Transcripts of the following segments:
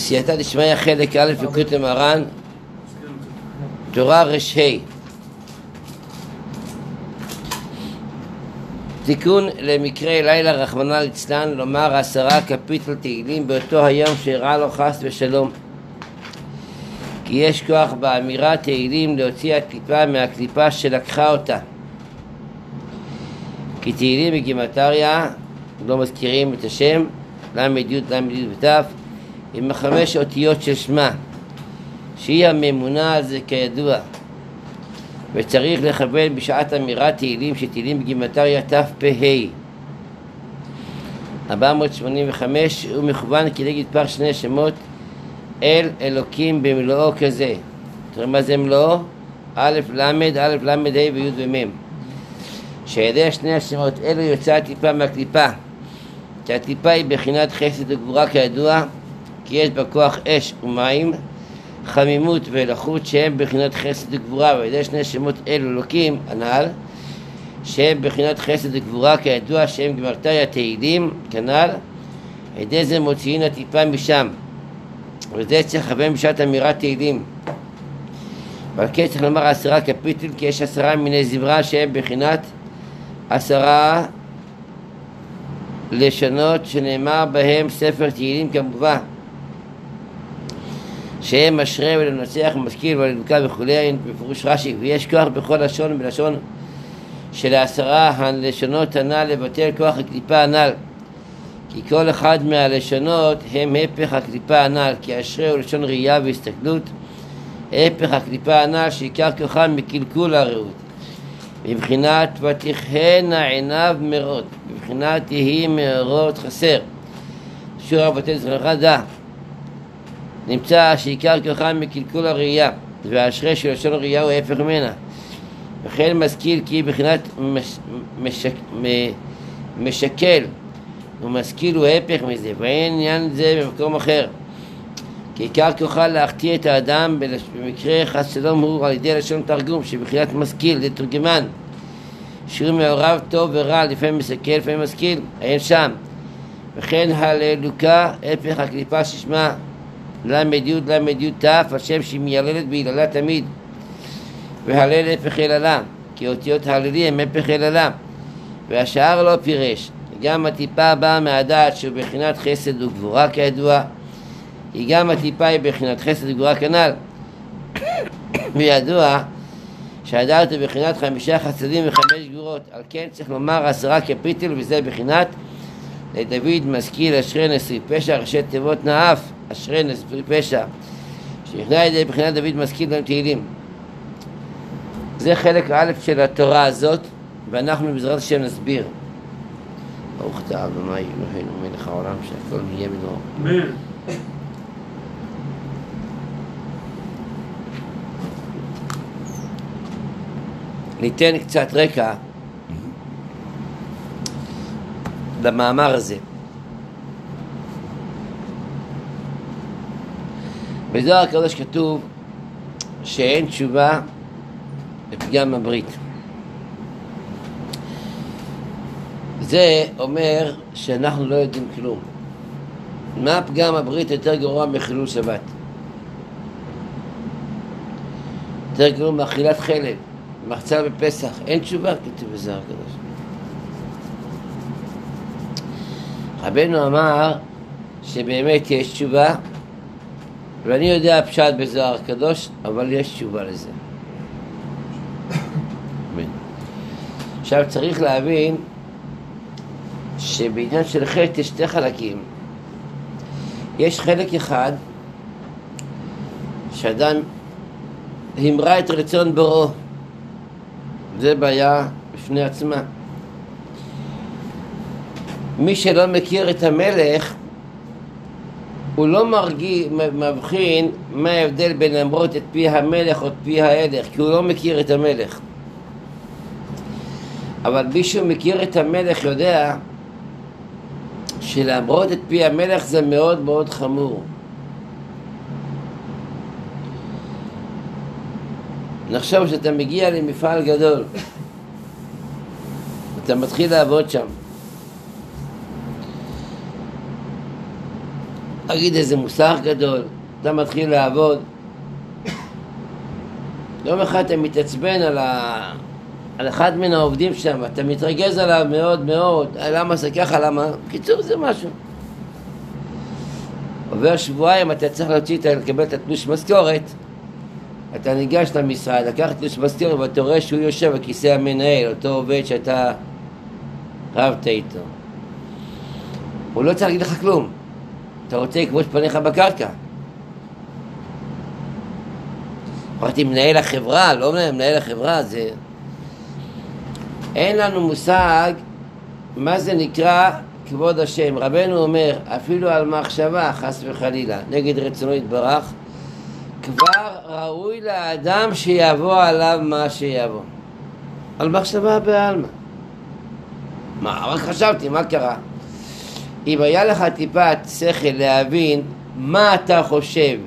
סייעתא דשמיא חלק א' לקוט למרן, תורה ר"ה. תיקון למקרה לילה רחמנא ליצלן לומר עשרה קפיטל תהילים באותו היום שאירע לו חס ושלום. כי יש כוח באמירת תהילים להוציא הקליפה מהקליפה שלקחה אותה. כי תהילים בגימטריה לא מזכירים את השם ל"י ל"י ות' עם החמש אותיות של שמה שהיא הממונה על זה כידוע. וצריך לכוון בשעת אמירת תהילים שתהילים בגימטריה תפ"ה 485 הוא מכוון כנגד פר שני שמות אל אלוקים במלואו כזה. תראה מה זה מלואו? א' ל', א' ל', ה' וי' ומ' שעל שני השמות אלו יוצאה הטיפה מהקליפה כי הטיפה היא בחינת חסד וגבורה כידוע כי יש בה כוח אש ומים חמימות ולחות שהם בחינת חסד וגבורה ועל ידי שני שמות אלו אלוקים הנ"ל שהם בחינת חסד וגבורה כידוע שהם גמרתיה תהילים כנ"ל על ידי זה מוציאים הטיפה משם. וזה צריך לכוון בשעת אמירת תהילים. ועל כן צריך לומר עשרה קפיטל כי יש עשרה מיני זמרה שהם בחינת עשרה לשונות שנאמר בהם ספר תהילים כמובן שהם אשרי ולנצח ומשכיל ולדבקה וכולי, בפירוש רש"י, ויש כוח בכל לשון בלשון של העשרה הלשונות הנ"ל לבטל כוח הקליפה הנ"ל. כי כל אחד מהלשונות הם הפך הקליפה הנ"ל כי אשרי הוא לשון ראייה והסתכלות. הפך הקליפה הנ"ל שעיקר כוחם מקלקול הרעות. מבחינת ותכהנה עיניו מרות מבחינת יהי מאורות חסר. שור אבותינו זכרך דע נמצא שעיקר כוחם מקלקול הראייה והאשרי של לשון הראייה הוא ההפך ממנה. וכן משכיל כי בחינת מש, משק, משקל ומשכיל הוא ההפך מזה ואין עניין זה במקום אחר. כי עיקר כוחה להחטיא את האדם במקרה חס שלום הוא על ידי לשון תרגום שבחינת משכיל זה תורגמן שהוא מעורב טוב ורע לפעמים מסכל לפעמים משכיל אין שם. וכן הללוקה הפך הקליפה ששמה ל"י ל"י ת' השם שהיא מייללת בהיללה תמיד. והלל הפך יללה כי אותיות הללי הם הפך יללה והשאר לא פירש. גם הטיפה באה מהדעת שהוא בחינת חסד וגבורה כידוע. היא גם הטיפה היא בחינת חסד וגבורה כנ"ל. וידוע שהדעת הוא בחינת חמישה חסדים וחמש גבורות. על כן צריך לומר עשרה קפיטל וזה בחינת לדוד משכיל אשרי נשיא פשע ראשי תיבות נאף אשרי נשיא פשע שנכנע ידי בחינת דוד משכיל גם תהילים. זה חלק א' של התורה הזאת ואנחנו בעזרת השם נסביר. ברוך אתה אדוני אלוהינו מלך העולם שהכל נהיה מנור אמן. ניתן קצת רקע למאמר הזה. בזוהר הקדוש כתוב שאין תשובה לפגם הברית. זה אומר שאנחנו לא יודעים כלום. מה פגם הברית יותר גרוע מחילול שבת? יותר גרוע מאכילת חלב, מחצה בפסח, אין תשובה, כתוב בזוהר הקדוש. רבנו אמר שבאמת יש תשובה, ואני יודע פשט בזוהר הקדוש, אבל יש תשובה לזה. עכשיו צריך להבין שבעניין של חטא יש שתי חלקים. יש חלק אחד שאדם המרה את רצון בוראו, זה בעיה בפני עצמה. מי שלא מכיר את המלך הוא לא מרגיש, מבחין מה ההבדל בין למרות את פי המלך או את פי ההלך כי הוא לא מכיר את המלך. אבל מי שמכיר את המלך יודע שלמרות את פי המלך זה מאוד מאוד חמור. נחשוב שאתה מגיע למפעל גדול. אתה מתחיל לעבוד שם תגיד איזה מוסר גדול, אתה מתחיל לעבוד. יום אחד אתה מתעצבן על, ה... על אחד מן העובדים שם, אתה מתרגז עליו מאוד מאוד, למה זה ככה, למה... בקיצור זה משהו. עובר שבועיים, אתה צריך להוציא, לקבל את התלוש משכורת, אתה ניגש למשרד, לקח תלוש משכורת ואתה רואה שהוא יושב בכיסא המנהל, אותו עובד שאתה רבת איתו. הוא לא צריך להגיד לך כלום. אתה רוצה לכבוש פניך בקרקע. אמרתי מנהל החברה, לא מנהל החברה, זה... אין לנו מושג מה זה נקרא כבוד השם. רבנו אומר, אפילו על מחשבה, חס וחלילה, נגד רצונו יתברך, כבר ראוי לאדם שיבוא עליו מה שיבוא. על מחשבה בעלמא. מה, רק חשבתי, מה קרה? אם היה לך טיפת שכל להבין מה אתה חושב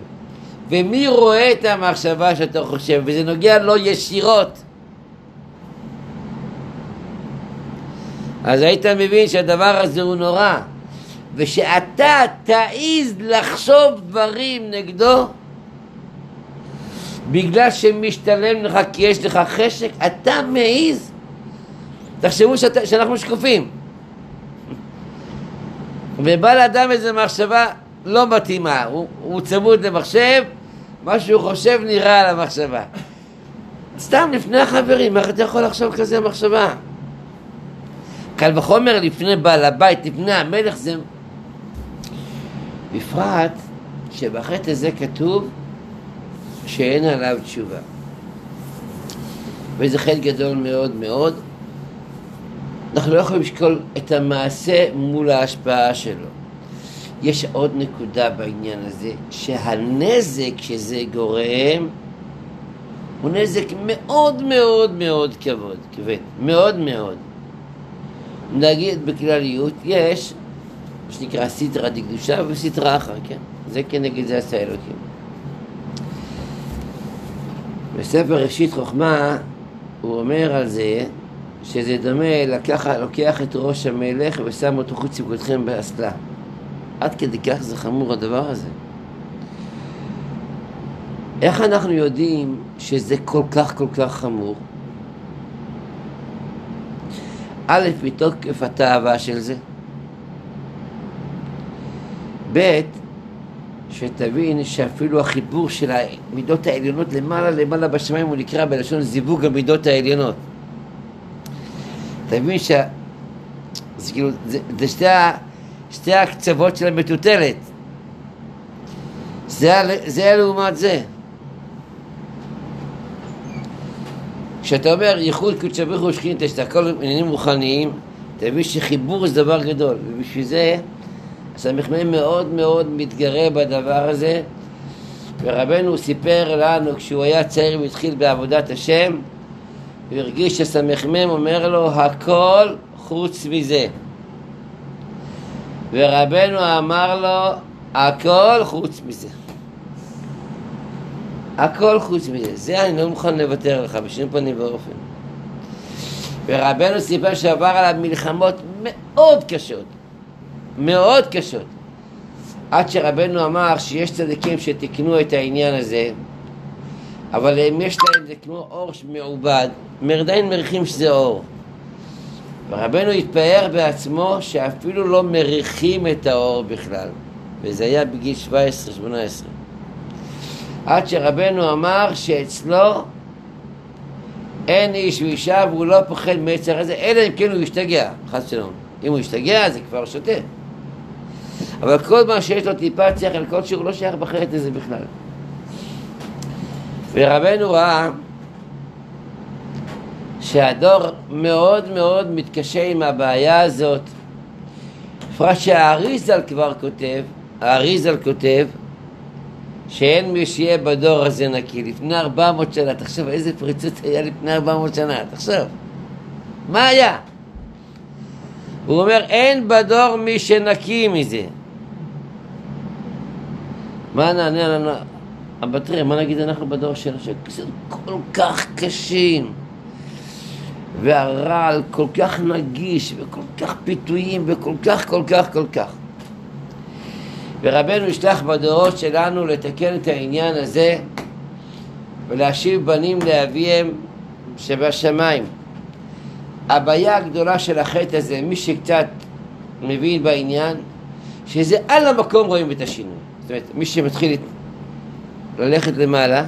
ומי רואה את המחשבה שאתה חושב וזה נוגע לו ישירות אז היית מבין שהדבר הזה הוא נורא ושאתה תעיז לחשוב דברים נגדו בגלל שמשתלם לך כי יש לך חשק, אתה מעיז. תחשבו שאת, שאנחנו שקופים ובא לאדם איזו מחשבה לא מתאימה, הוא, הוא צמוד למחשב, מה שהוא חושב נראה על המחשבה. סתם לפני החברים, איך אתה יכול לחשוב כזה מחשבה? קל וחומר לפני בעל הבית, לפני המלך, זה... בפרט שבחטא הזה כתוב שאין עליו תשובה. וזה חטא גדול מאוד מאוד. אנחנו לא יכולים לשקול את המעשה מול ההשפעה שלו. יש עוד נקודה בעניין הזה, שהנזק שזה גורם הוא נזק מאוד מאוד מאוד כבוד, כבד, מאוד מאוד. נגיד בכלליות, יש מה שנקרא סטרא דקדושה וסטרא אחר, כן? זה כנגד זה עשה אלוקים. בספר ראשית חוכמה הוא אומר על זה שזה דומה, לקח, לוקח את ראש המלך ושם אותו חוץ מגודכם באסלה. עד כדי כך זה חמור הדבר הזה. איך אנחנו יודעים שזה כל כך כל כך חמור? א', מתוקף התאווה של זה. ב', שתבין שאפילו החיבור של המידות העליונות למעלה למעלה בשמיים הוא נקרא בלשון זיווג המידות העליונות. אתה מבין ש... זה כאילו, זה, זה שתי, שתי הקצוות של המטוטלת. זה, זה לעומת זה. כשאתה אומר ייחוד קודשא ברוך הוא שכינתא, שאתה הכל עניינים רוחניים, אתה מבין שחיבור זה דבר גדול, ובשביל זה הסמ"ם מאוד מאוד מתגרה בדבר הזה, ורבנו סיפר לנו כשהוא היה צעיר והתחיל בעבודת השם, הוא הרגיש שסמ"ם אומר לו הכל חוץ מזה. ורבנו אמר לו הכל חוץ מזה. הכל חוץ מזה. זה אני לא מוכן לוותר לך בשום פנים ואופן. ורבנו סיפר שעבר עליו מלחמות מאוד קשות, מאוד קשות. עד שרבנו אמר שיש צדיקים שתיקנו את העניין הזה, אבל אם יש להם זה כמו אור מעובד, עדיין מריחים שזה אור. ורבנו התפאר בעצמו שאפילו לא מריחים את האור בכלל, וזה היה בגיל 17-18. עד שרבנו אמר שאצלו אין איש ואישה והוא לא פוחד מיצר הזה, אלא אם כן הוא ישתגע, חס ושלום. אם הוא ישתגע זה כבר שותה. אבל כל מה שיש לו טיפה שכל כלשהו לא שייך בחרת לזה בכלל. ורבנו ראה שהדור מאוד מאוד מתקשה עם הבעיה הזאת. בפרט שהאריזל כבר כותב, האריזל כותב שאין מי שיהיה בדור הזה נקי. לפני ארבע מאות שנה, תחשוב איזה פריצות היה לפני ארבע מאות שנה, תחשוב. מה היה? הוא אומר, אין בדור מי שנקי מזה. מה נענה לנו? אבל תראה, מה נגיד אנחנו בדור שלנו, שזה כל כך קשים, והרעל כל כך נגיש, וכל כך פיתויים, וכל כך, כל כך, כל כך. ורבנו ישלח בדורות שלנו לתקן את העניין הזה ולהשיב בנים לאביהם שבשמיים. הבעיה הגדולה של החטא הזה, מי שקצת מבין בעניין, שזה על המקום רואים את השינוי. זאת אומרת, מי שמתחיל ללכת למעלה,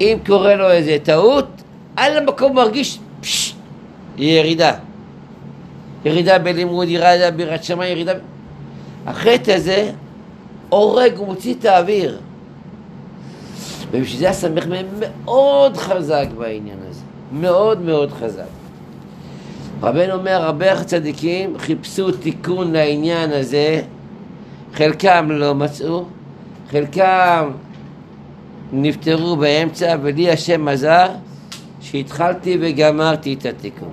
אם קורה לו איזה טעות, על המקום מרגיש פשש, ירידה. ירידה בלימוד, ירידה בירת שמיים, ירידה... החטא הזה הורג ומוציא את האוויר. ובשביל זה הסמך מהם מאוד חזק בעניין הזה. מאוד מאוד חזק. רבנו אומר, הרבה צדיקים חיפשו תיקון לעניין הזה, חלקם לא מצאו, חלקם נפטרו באמצע, ולי השם עזר שהתחלתי וגמרתי את התיקון.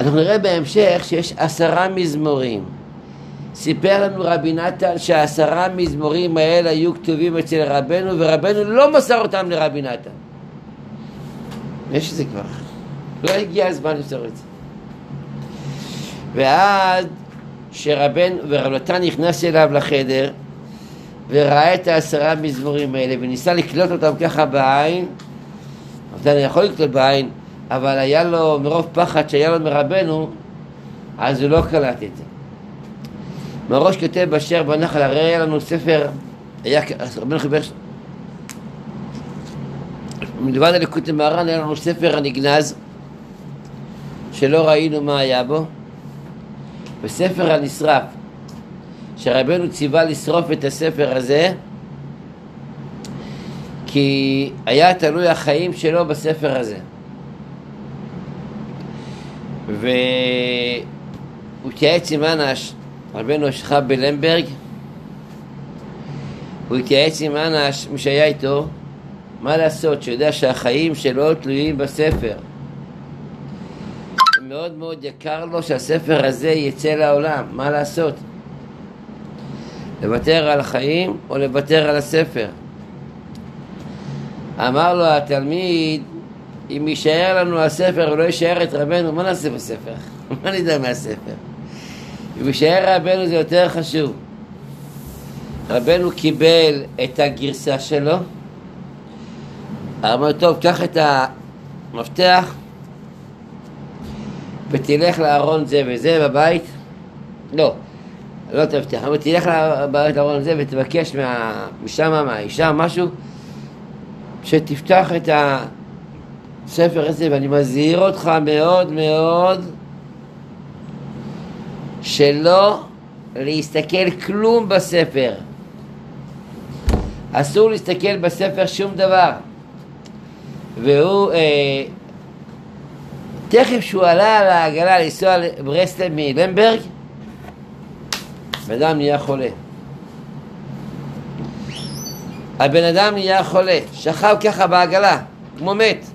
אנחנו נראה בהמשך שיש עשרה מזמורים. סיפר לנו רבי נתן שהעשרה מזמורים האלה היו כתובים אצל רבנו ורבנו לא מסר אותם לרבי נתן. יש את זה כבר. לא הגיע הזמן למסור את זה. ואז שרבן ורב נתן נכנס אליו לחדר וראה את העשרה מזמורים האלה וניסה לקלוט אותם ככה בעין, נתן יכול לקלוט בעין, אבל היה לו, מרוב פחד שהיה לו מרבנו, אז הוא לא קלט את זה. מראש כותב באשר בנחל, הרי היה לנו ספר, היה, רבנו חיבר, מלבד הליקוט למהר"ן היה לנו ספר הנגנז, שלא ראינו מה היה בו, וספר הנשרף, שרבנו ציווה לשרוף את הספר הזה, כי היה תלוי החיים שלו בספר הזה. והוא התייעץ עם אנש, רבנו אשך בלמברג, הוא התייעץ עם אנש, מי שהיה איתו, מה לעשות, שיודע שהחיים שלו תלויים בספר. מאוד מאוד יקר לו שהספר הזה יצא לעולם, מה לעשות? לוותר על החיים או לוותר על הספר? אמר לו התלמיד, אם יישאר לנו הספר ולא יישאר את רבנו, מה נעשה בספר? מה נדע מהספר? אם יישאר רבנו זה יותר חשוב. רבנו קיבל את הגרסה שלו, אמר, טוב, קח את המפתח ותלך לארון זה וזה בבית. לא, לא תבטיח, אבל תלך לבית לארון זה ותבקש מה, משם, מהאישה, משהו, שתפתח את הספר הזה, ואני מזהיר אותך מאוד מאוד שלא להסתכל כלום בספר. אסור להסתכל בספר שום דבר. והוא, אה, תכף שהוא עלה על העגלה לנסוע לברסלב מלמברג, בן אדם נהיה חולה. הבן אדם נהיה חולה, שכב ככה בעגלה, כמו מת.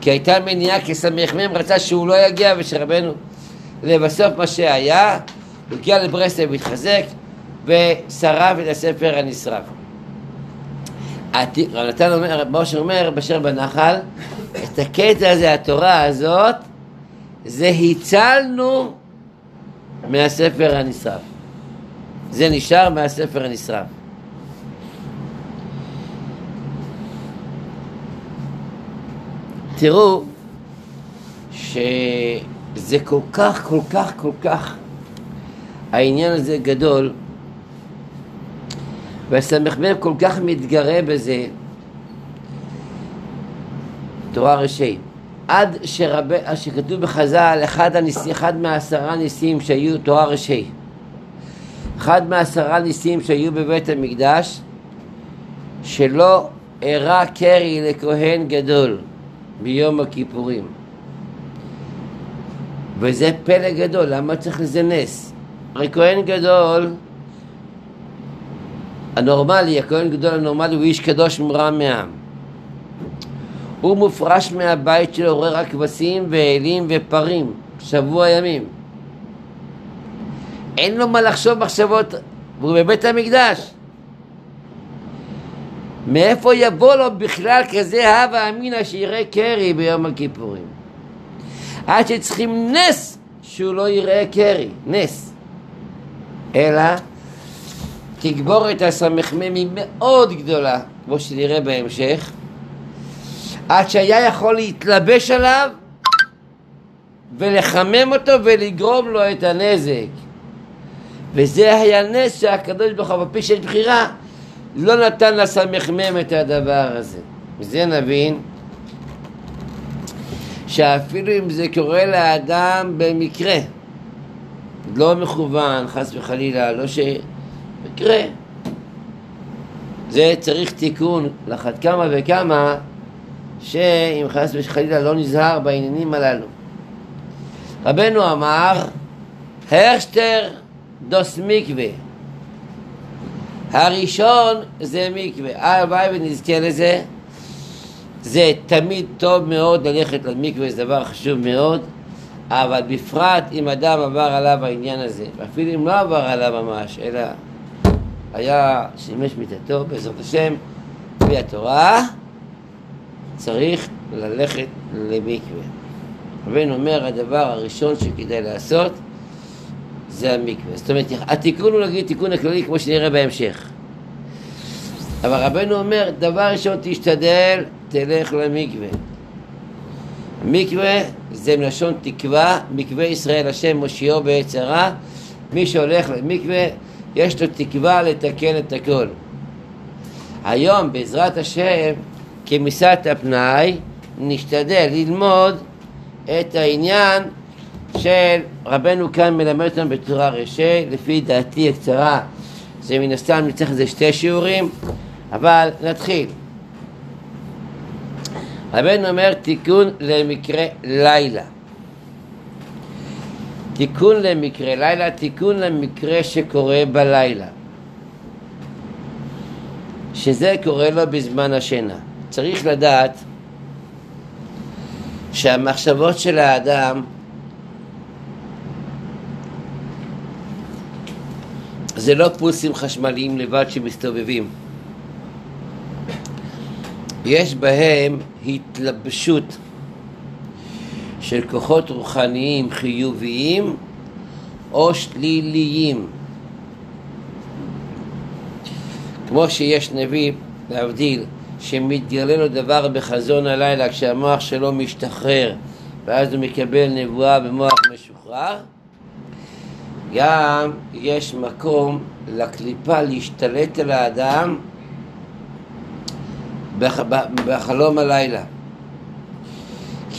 כי הייתה מניעה כסמיך מהם, רצה שהוא לא יגיע ושרבנו... לבסוף מה שהיה, הוא הגיע לברסלב והתחזק ושרף את הספר הנשרף. רב נתן אומר, משה אומר, באשר בנחל, את הקטע הזה, התורה הזאת, זה הצלנו מהספר הנשרף. זה נשאר מהספר הנשרף. תראו שזה כל כך, כל כך, כל כך, העניין הזה גדול, והסמ"ם כל כך מתגרה בזה, תורה ראשי. עד שרב... שכתוב בחז"ל, אחד, הניס... אחד מעשרה ניסים שהיו תורה ראשי. אחד מעשרה ניסים שהיו בבית המקדש, שלא אירע קרי לכהן גדול ביום הכיפורים. וזה פלא גדול, למה צריך לזה נס? הרי כהן גדול הנורמלי, הכהן גדול הנורמלי הוא איש קדוש מורם מעם. הוא מופרש מהבית שלו, רואה רק כבשים ואלים ופרים, שבוע ימים. אין לו מה לחשוב מחשבות, והוא בבית המקדש. מאיפה יבוא לו בכלל כזה הווה אמינא שיראה קרי ביום הכיפורים? עד שצריכים נס שהוא לא יראה קרי, נס, אלא תגבורת הסמ"ם היא מאוד גדולה, כמו שנראה בהמשך, עד שהיה יכול להתלבש עליו ולחמם אותו ולגרום לו את הנזק. וזה היה נס שהקדוש ברוך הוא, בפי של בחירה, לא נתן לסמ"ם את הדבר הזה. מזה נבין שאפילו אם זה קורה לאדם במקרה, לא מכוון, חס וחלילה, לא שמקרה, זה צריך תיקון לחד כמה וכמה שאם חס וחלילה לא נזהר בעניינים הללו. רבנו אמר, הרשטר דוס מקווה. הראשון זה מקווה. הלוואי ונזכה לזה. זה תמיד טוב מאוד ללכת למקווה, זה דבר חשוב מאוד, אבל בפרט אם אדם עבר עליו העניין הזה, ואפילו אם לא עבר עליו ממש, אלא היה שימש מיתתו בעזרת השם, לפי התורה, צריך ללכת למקווה. רבינו אומר, הדבר הראשון שכדאי לעשות זה המקווה. זאת אומרת, התיקון הוא להגיד תיקון הכללי כמו שנראה בהמשך. אבל רבנו אומר, דבר ראשון תשתדל, תלך למקווה. מקווה זה מלשון תקווה, מקווה ישראל השם מושיעו בעת צרה. מי שהולך למקווה, יש לו תקווה לתקן את הכל. היום, בעזרת השם, כמיסת הפנאי, נשתדל ללמוד את העניין של רבנו כאן מלמד אותנו בצורה רשי, לפי דעתי הקצרה, זה מן הסתם נצטרך לזה שתי שיעורים, אבל נתחיל. רבנו אומר תיקון למקרה לילה. תיקון למקרה לילה, תיקון למקרה שקורה בלילה. שזה קורה לו בזמן השינה. צריך לדעת שהמחשבות של האדם זה לא פולסים חשמליים לבד שמסתובבים. יש בהם התלבשות של כוחות רוחניים חיוביים או שליליים. כמו שיש נביא, להבדיל, שמתגלה לו דבר בחזון הלילה כשהמוח שלו משתחרר ואז הוא מקבל נבואה במוח משוחרר גם יש מקום לקליפה להשתלט על האדם בחלום הלילה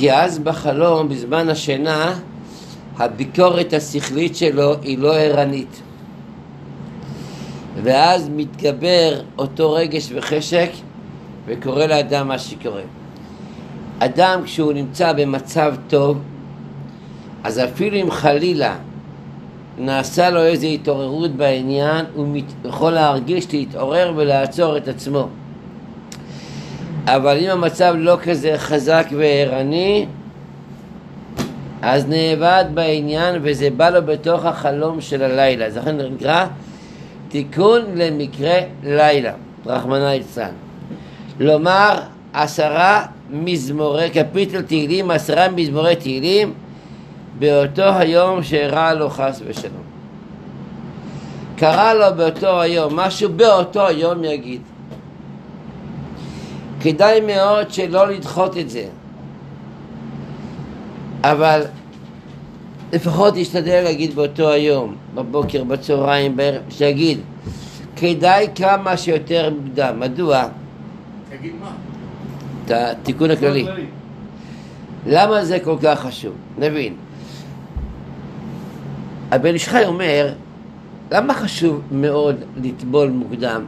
כי אז בחלום, בזמן השינה, הביקורת השכלית שלו היא לא ערנית ואז מתגבר אותו רגש וחשק וקורה לאדם מה שקורה. אדם כשהוא נמצא במצב טוב, אז אפילו אם חלילה נעשה לו איזו התעוררות בעניין, הוא יכול להרגיש, להתעורר ולעצור את עצמו. אבל אם המצב לא כזה חזק וערני, אז נאבד בעניין וזה בא לו בתוך החלום של הלילה. זה לכן נקרא תיקון למקרה לילה, רחמנא ליצלן. לומר עשרה מזמורי, קפיטל תהילים, עשרה מזמורי תהילים באותו היום שאירע לו חס ושלום. קרה לו באותו היום, משהו באותו היום יגיד. כדאי מאוד שלא לדחות את זה, אבל לפחות תשתדל להגיד באותו היום, בבוקר, בצהריים, בערב, שיגיד כדאי כמה שיותר מוקדם. מדוע? תגיד מה? את התיקון הכללי. למה זה כל כך חשוב? נבין. הבן איש חי אומר, למה חשוב מאוד לטבול מוקדם?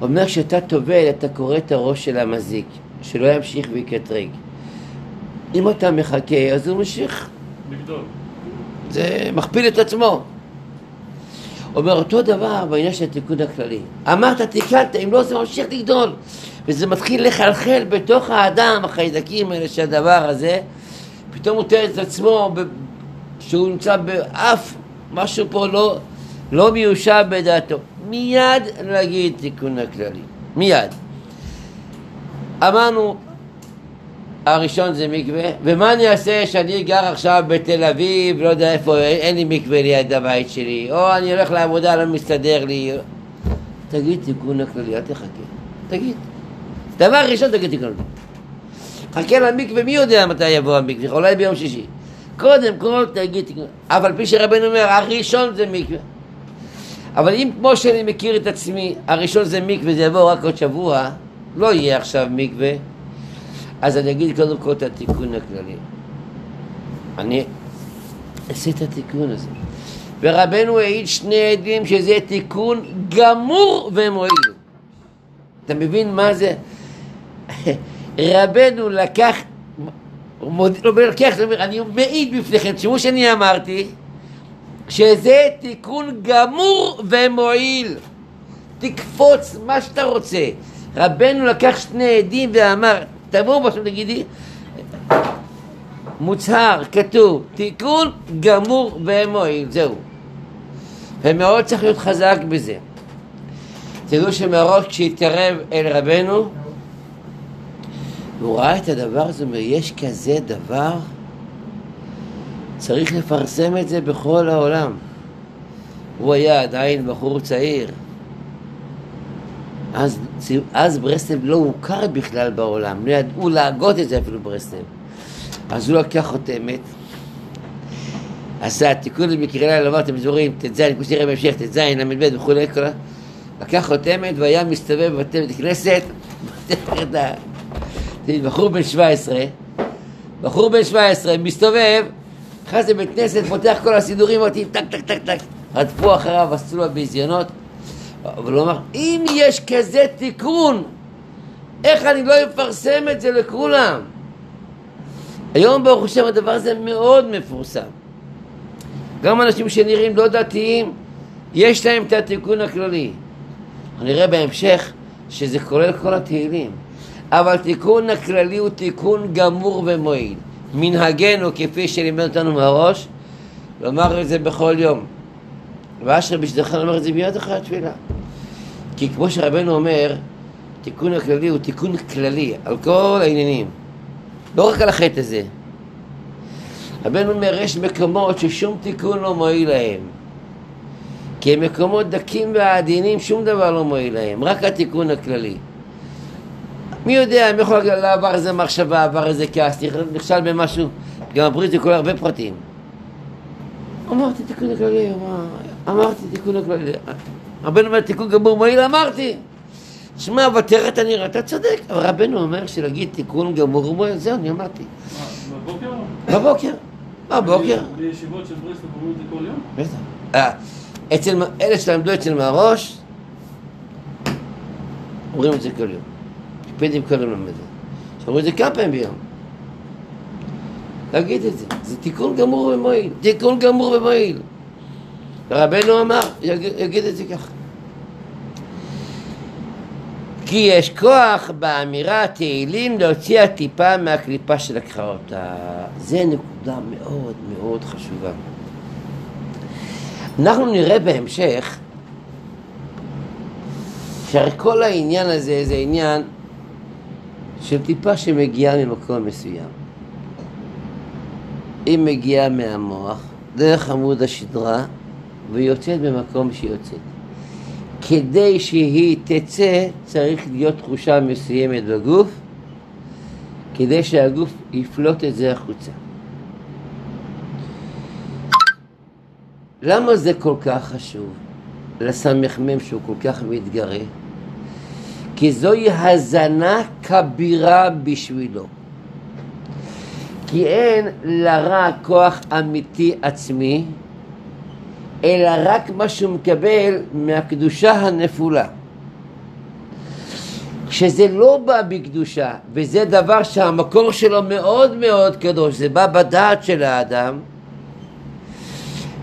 אומר כשאתה טובל אתה קורא את הראש של המזיק, שלא ימשיך ויקטרג. אם אתה מחכה אז הוא ממשיך. לגדול. זה מכפיל את עצמו. אומר אותו דבר בעניין של התיקון הכללי. אמרת תיקנת, אם לא זה ממשיך לגדול. וזה מתחיל לחלחל בתוך האדם, החיידקים האלה של הדבר הזה, פתאום הוא תראה את עצמו שהוא נמצא באף משהו פה לא, לא מיושב בדעתו. מיד להגיד תיקון הכללי, מיד. אמרנו, הראשון זה מקווה, ומה אני אעשה שאני גר עכשיו בתל אביב, לא יודע איפה, אין לי מקווה ליד הבית שלי, או אני הולך לעבודה, לא מסתדר לי. תגיד תיקון הכללי, אל תחכה. תגיד. דבר ראשון תגיד תיקון הכללי. חכה למקווה, מי יודע מתי יבוא המקווה? אולי ביום שישי. קודם כל תגיד על פי שרבנו אומר, הראשון זה מקווה. אבל אם כמו שאני מכיר את עצמי, הראשון זה מקווה, זה יבוא רק עוד שבוע, לא יהיה עכשיו מקווה, אז אני אגיד קודם כל את התיקון הכללי. אני אעשה את התיקון הזה. ורבנו העיד שני עדים שזה תיקון גמור ומועיל. אתה מבין מה זה? רבנו לקח, מוד, לא לקח, אני מעיד בפניכם, תשמעו שאני אמרתי שזה תיקון גמור ומועיל. תקפוץ מה שאתה רוצה. רבנו לקח שני עדים ואמר, תבואו בסוף תגידי, מוצהר, כתוב, תיקון גמור ומועיל, זהו. ומאוד צריך להיות חזק בזה. תראו שמראש כשהתקרב אל רבנו, הוא ראה את הדבר הזה, אומר, יש כזה דבר, צריך לפרסם את זה בכל העולם. הוא היה עדיין בחור צעיר. אז, אז ברסלב לא הוכר בכלל בעולם, לא ידעו להגות את זה אפילו ברסלב. אז הוא לקח חותמת, עשה תיקון למקרה לילה, אמר אתם זורים, ט"ז, כמו שנראה בהמשך, ט"ז, ל"ב וכולי, לקח חותמת והיה מסתובב בבתי בית כנסת, בחור בן 17, בחור בן 17 מסתובב, נכנס לבית כנסת, פותח כל הסידורים, אותי טק טק טק טק, רדפו אחריו, עשו לו ביזיונות, אבל הוא אמר, אם יש כזה תיקון, איך אני לא אפרסם את זה לכולם? היום ברוך השם הדבר הזה מאוד מפורסם. גם אנשים שנראים לא דתיים, יש להם את התיקון הכללי. נראה בהמשך שזה כולל כל התהילים. אבל תיקון הכללי הוא תיקון גמור ומועיל. מנהגנו, כפי שלימד אותנו מהראש, לומר את זה בכל יום. ואשר בשדך לומר את זה מיד אחרי התפילה. כי כמו שרבנו אומר, תיקון הכללי הוא תיקון כללי על כל העניינים. לא רק על החטא הזה. רבנו אומר, יש מקומות ששום תיקון לא מועיל להם. כי הם מקומות דקים ועדינים, שום דבר לא מועיל להם, רק התיקון הכללי. מי יודע, מי יכול להגיד, לא איזה מחשבה, עבר איזה כעס, נכשל במשהו, גם הברית זה כולל הרבה פרטים. אמרתי תיקון הכללי, אמרתי תיקון הכללי. רבנו אומר תיקון גמור מועיל, אמרתי. שמע, אבל תראה את הנראה, אתה צודק. אבל רבנו אומר שלהגיד תיקון גמור ומועיל, זהו, אני אמרתי. בבוקר? בבוקר. בבוקר. בישיבות של ברסלב אומרים את זה כל יום? בטח. אה, אצל, אלה שלמדו אצל מהראש, אומרים את זה כל יום. הקפידים כל יום לומד. שאומרים את זה כמה פעמים ביום. להגיד את זה. זה תיקון גמור ומועיל. תיקון גמור ומועיל. רבנו אמר, יגיד, את זה ככה. כי יש כוח באמירה תהילים להוציא הטיפה מהקליפה שלקחה אותה. זה נקודה מאוד מאוד חשובה. אנחנו נראה בהמשך שהרי כל העניין הזה זה עניין של טיפה שמגיעה ממקום מסוים. היא מגיעה מהמוח, דרך עמוד השדרה, ויוצאת במקום שהיא יוצאת. כדי שהיא תצא, צריך להיות תחושה מסוימת בגוף, כדי שהגוף יפלוט את זה החוצה. למה זה כל כך חשוב לסמ"ם שהוא כל כך מתגרה? כי זוהי הזנה כבירה בשבילו. כי אין לרע כוח אמיתי עצמי, אלא רק מה שהוא מקבל מהקדושה הנפולה. כשזה לא בא בקדושה, וזה דבר שהמקור שלו מאוד מאוד קדוש, זה בא בדעת של האדם,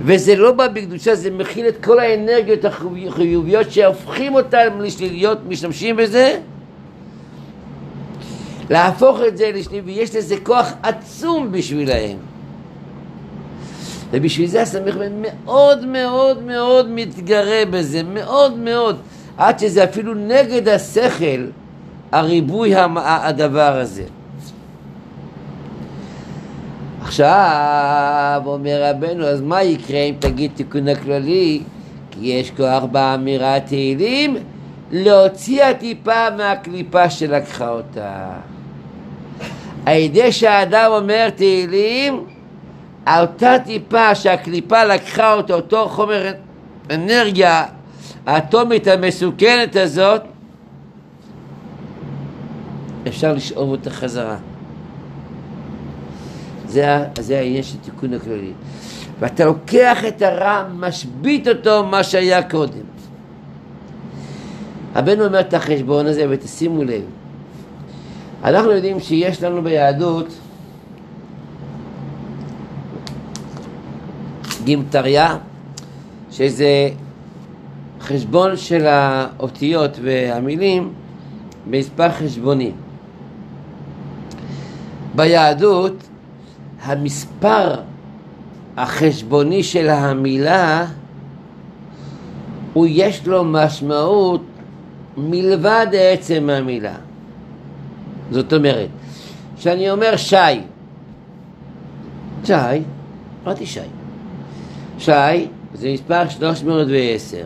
וזה לא בא בקדושה, זה מכיל את כל האנרגיות החיוביות שהופכים אותם לשליליות, משתמשים בזה, להפוך את זה לשלילי, ויש לזה כוח עצום בשבילהם. ובשביל זה הסמיך מאוד מאוד מאוד מתגרה בזה, מאוד מאוד, עד שזה אפילו נגד השכל, הריבוי הדבר הזה. עכשיו, אומר רבנו, אז מה יקרה אם תגיד תיקון הכללי? כי יש כוח באמירת תהילים להוציא הטיפה מהקליפה שלקחה אותה. על ידי שהאדם אומר תהילים, אותה טיפה שהקליפה לקחה אותו, אותו חומר אנרגיה האטומית המסוכנת הזאת, אפשר לשאוב אותה חזרה. זה, זה העניין של תיקון הכללי. ואתה לוקח את הרע, משבית אותו מה שהיה קודם. הבן אומר את החשבון הזה, ותשימו לב. אנחנו יודעים שיש לנו ביהדות גימטריה, שזה חשבון של האותיות והמילים במספר חשבונים. ביהדות המספר החשבוני של המילה הוא יש לו משמעות מלבד עצם המילה. זאת אומרת, כשאני אומר שי, שי, אמרתי שי. שי זה מספר 310.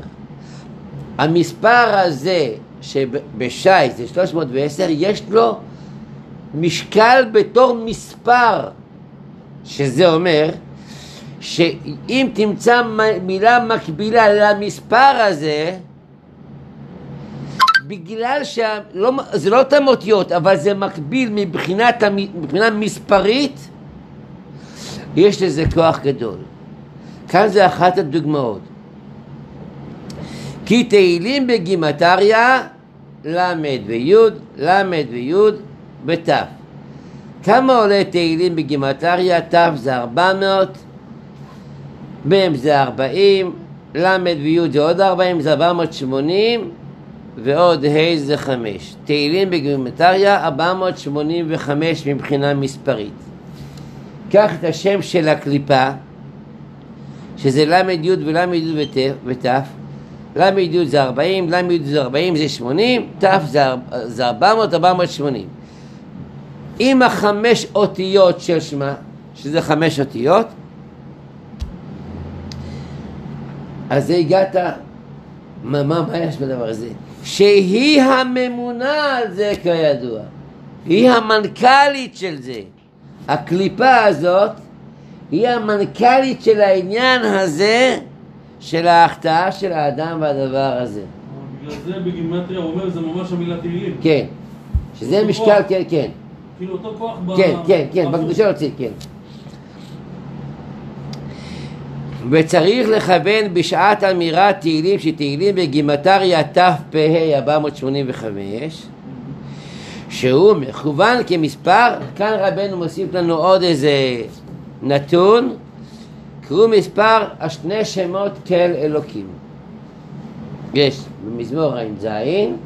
המספר הזה שבשי זה 310, יש לו משקל בתור מספר, שזה אומר שאם תמצא מילה מקבילה למספר הזה, בגלל שזה לא, לא אותן אותיות, אבל זה מקביל מבחינת, מבחינה מספרית, יש לזה כוח גדול. כאן זה אחת הדוגמאות. כי תהילים בגימטריה ל' וי', ל' וי' בת'. כמה עולה תהילים בגימטריה? ת' זה 400, מ' זה 40, ל' וי' זה עוד 40, זה 480 ועוד ה' זה 5. תהילים בגימטריה 485 מבחינה מספרית. קח את השם של הקליפה, שזה ל"י ול"י ות', ל"י זה 40, ל"י זה 40 זה 80, ת' זה 400, 480. עם החמש אותיות של שמה, שזה חמש אותיות, אז זה הגעת, מה, מה, מה יש בדבר הזה? שהיא הממונה על זה כידוע, היא המנכ"לית של זה. הקליפה הזאת היא המנכ"לית של העניין הזה של ההחטאה של האדם והדבר הזה. בגלל זה בגימטריה הוא אומר זה ממש המילה תהילים. כן, שזה משקל, כן, כן. כאילו אותו כוח כן, כן, כן, בקדושה להוציא, כן. וצריך לכוון בשעת אמירת תהילים שתהילים בגימטריה תפ"ה 485 שהוא מכוון כמספר, כאן רבנו מוסיף לנו עוד איזה נתון, קראו מספר השני שמות כל אלוקים. יש במזמור ע"ז, יש לנו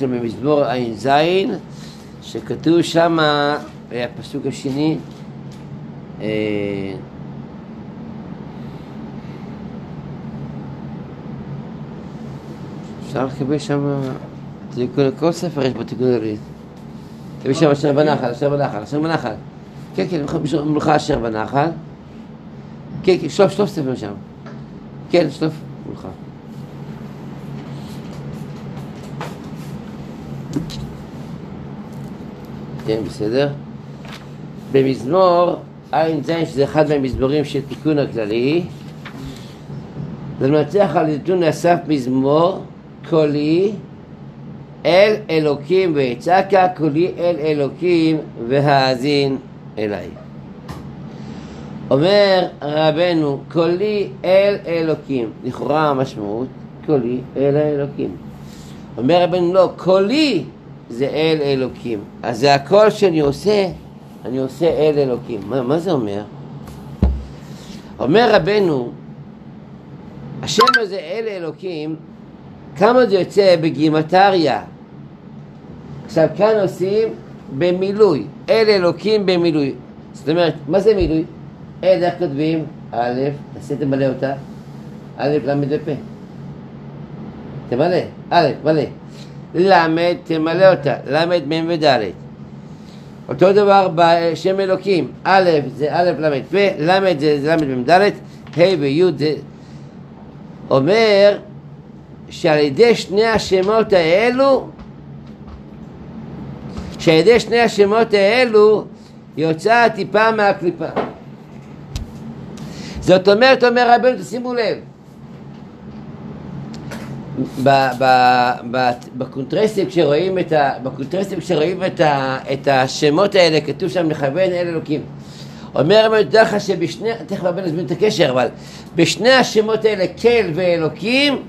במזמור ע"ז, שכתוב שם, הפסוק השני, אה, אפשר לקבל שם, כל ספר יש בו תיקון. תביא שם אשר בנחל, אשר בנחל, אשר בנחל. כן, כן, מולך אשר בנחל. כן, כן, שלוף, שלוף ספר שם. כן, שלוף מולך. כן, בסדר. במזמור ע"ז, שזה אחד מהמזמורים של תיקון הכללי, זה מנצח על נתון אסף מזמור קולי אל אלוקים ויצעקה קולי אל אלוקים והאזין אליי. אומר רבנו, קולי אל אלוקים, לכאורה המשמעות, קולי אל האלוקים. אומר רבנו, לא, קולי זה אל אלוקים. אז זה הכל שאני עושה, אני עושה אל אלוקים. מה, מה זה אומר? אומר רבנו, השם הזה אל אלוקים, כמה זה יוצא בגימטריה? עכשיו כאן עושים במילוי, אל אלוקים במילוי. זאת אומרת, מה זה מילוי? אל, איך כותבים? א', תעשה תמלא אותה, א', ל' ופה. תמלא, א', מלא. ל', תמלא אותה, ל', מ' וד'. אותו דבר בשם אלוקים, א' זה א' ל' פ', ל' זה ל' מ"ד, ה' וי' זה אומר שעל ידי שני השמות האלו, שעל ידי שני השמות האלו יוצאה טיפה מהקליפה. זאת אומרת, אומר רבנו, תשימו לב, בקונטרסטים כשרואים את ה... בקונטרסטים כשרואים את, ה, את השמות האלה, כתוב שם לכוון אל אלוקים. אומר רבי לך שבשני, תכף רבי נסביר את הקשר, אבל בשני השמות האלה, כל ואלוקים,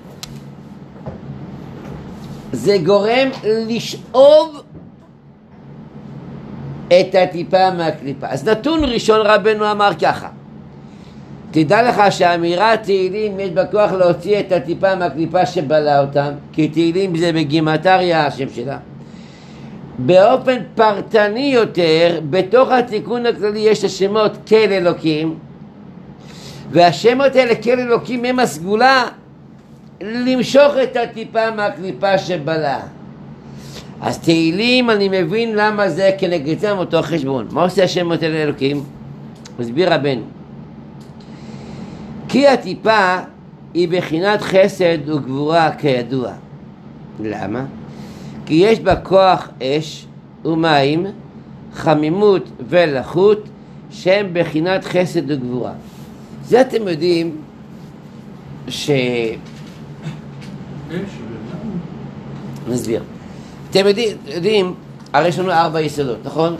זה גורם לשאוב את הטיפה מהקליפה. אז נתון ראשון רבנו אמר ככה תדע לך שאמירת תהילים יש בה כוח להוציא את הטיפה מהקליפה שבלעה אותם כי תהילים זה בגימטריה השם שלה. באופן פרטני יותר בתוך התיקון הכללי יש השמות כל אלוקים והשמות האלה כל אלוקים הם הסגולה למשוך את הטיפה מהקליפה שבלעה. אז תהילים אני מבין למה זה כנגד זה אותו חשבון. מה עושה השמות האלה אלוקים? מסביר רבנו כי הטיפה היא בחינת חסד וגבורה כידוע. למה? כי יש בה כוח אש ומים, חמימות ולחות, שהם בחינת חסד וגבורה. זה אתם יודעים ש... נסביר. אתם יודעים, יודעים, הרי יש לנו ארבע יסודות, נכון?